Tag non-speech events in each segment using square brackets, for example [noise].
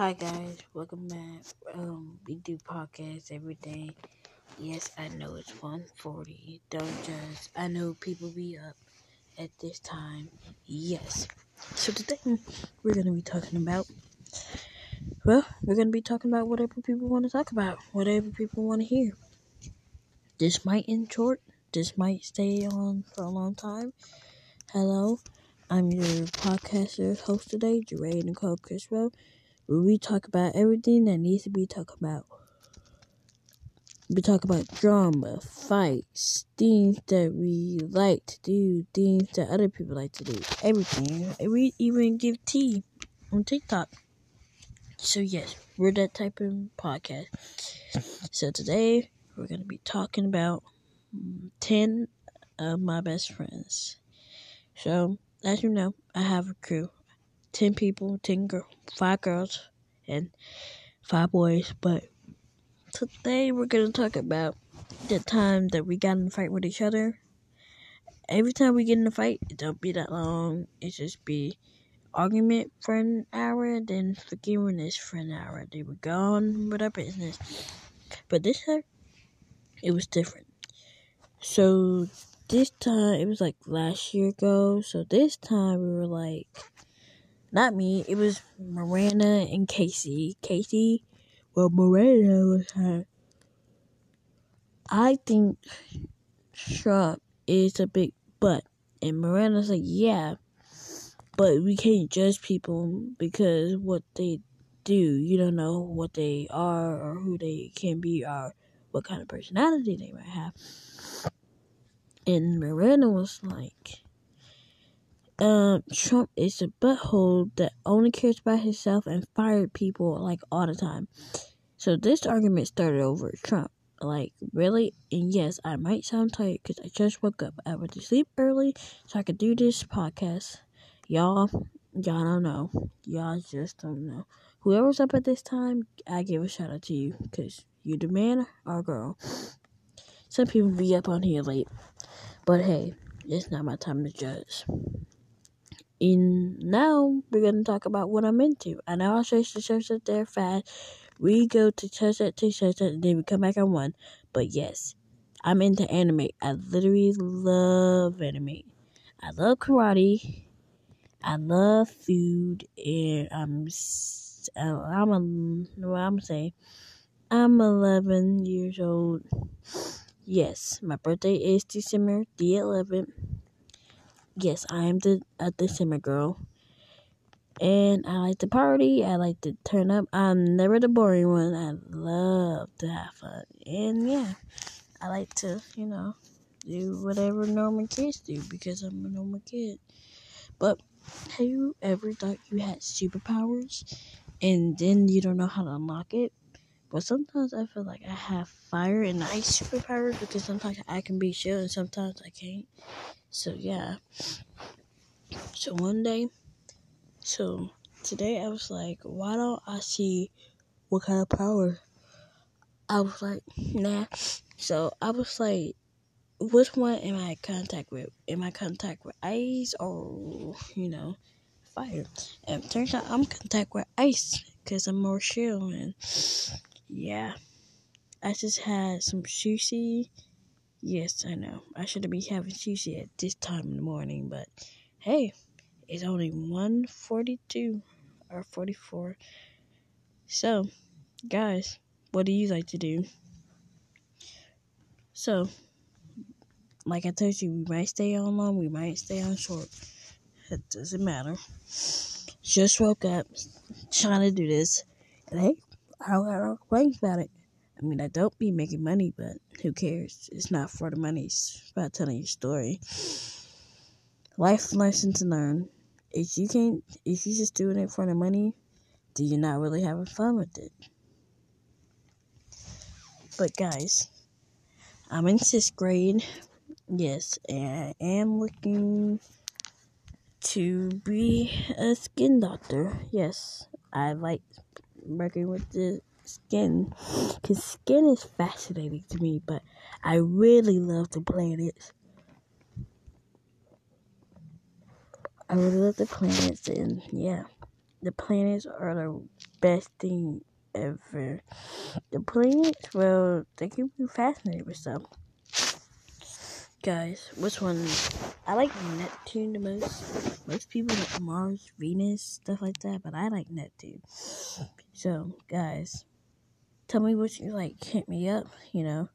Hi guys, welcome back. Um, we do podcasts every day. Yes, I know it's 1:40. Don't judge. I know people be up at this time. Yes. So today we're gonna be talking about. Well, we're gonna be talking about whatever people want to talk about, whatever people want to hear. This might end short. This might stay on for a long time. Hello, I'm your podcaster host today, Jeray Nicole Criswell where we talk about everything that needs to be talked about. We talk about drama, fights, things that we like to do, things that other people like to do, everything. and We even give tea on TikTok. So yes, we're that type of podcast. So today we're gonna be talking about ten of my best friends. So as you know, I have a crew. 10 people, 10 girl, 5 girls, and 5 boys. But today we're going to talk about the time that we got in a fight with each other. Every time we get in a fight, it don't be that long. It just be argument for an hour, then forgiveness for an hour. They were gone with our business. But this time, it was different. So this time, it was like last year ago. So this time, we were like not me. It was Miranda and Casey. Casey, well, Miranda was her. I think Trump is a big butt. And Miranda's like, yeah, but we can't judge people because what they do. You don't know what they are or who they can be or what kind of personality they might have. And Miranda was like, um, Trump is a butthole that only cares about himself and fired people like all the time. So this argument started over Trump. Like, really? And yes, I might sound tired because I just woke up. I went to sleep early so I could do this podcast. Y'all, y'all don't know. Y'all just don't know. Whoever's up at this time, I give a shout out to you because you the man or girl. Some people be up on here late. But hey, it's not my time to judge. And now we're gonna talk about what I'm into. I know I church to church that they're fat. We go to church at two church and then we come back on one. But yes, I'm into anime. I literally love anime. I love karate. I love food, and I'm I'm a what I'm saying. I'm 11 years old. Yes, my birthday is December the 11th yes, I am the a December girl. And I like to party. I like to turn up. I'm never the boring one. I love to have fun. And yeah, I like to, you know, do whatever normal kids do because I'm a normal kid. But have you ever thought you had superpowers and then you don't know how to unlock it? But sometimes I feel like I have fire and ice superpowers because sometimes I can be chill and sometimes I can't. So yeah. So one day, so today I was like, why don't I see what kind of power? I was like, nah. So I was like, which one am I contact with? Am I contact with ice or you know, fire? And turns out I'm contact with ice because I'm more chill and yeah. I just had some sushi Yes, I know. I shouldn't be having sushi at this time in the morning, but hey, it's only 142 or 44. So, guys, what do you like to do? So, like I told you, we might stay on long, we might stay on short. It doesn't matter. Just woke up, trying to do this, and hey, I don't complaints about it. I mean, I don't be making money, but who cares? It's not for the money. It's about telling your story. Life lesson to learn. If you can't, if you're just doing it for the money, do you not really having fun with it? But guys, I'm in sixth grade. Yes, and I am looking to be a skin doctor. Yes, I like working with the skin because skin is fascinating to me, but I really love the planets. I really love the planets, and yeah, the planets are the best thing ever. The planets, well, they keep me fascinated with stuff. Guys, which one? I like Neptune the most. Most people like Mars, Venus, stuff like that, but I like Neptune. So, guys, tell me what you like. Hit me up, you know.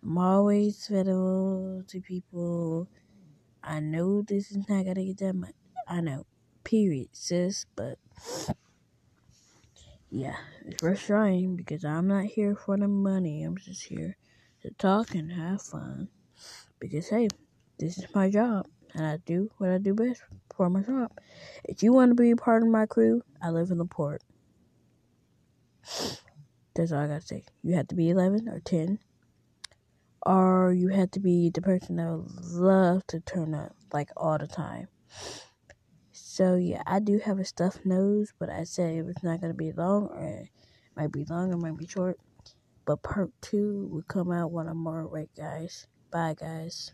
I'm always available to people. I know this is not gonna get done. but I know, period, sis. But yeah, it's worth trying because I'm not here for the money. I'm just here to talk and have fun because hey, this is my job and I do what I do best for my job. If you want to be a part of my crew, I live in the port. [sighs] That's all I gotta say. You have to be 11 or 10, or you have to be the person that would love to turn up like all the time. So yeah, I do have a stuffed nose, but I said it was not gonna be long, or it might be long, or it might be short. But part two will come out when I'm more awake, guys. Bye, guys.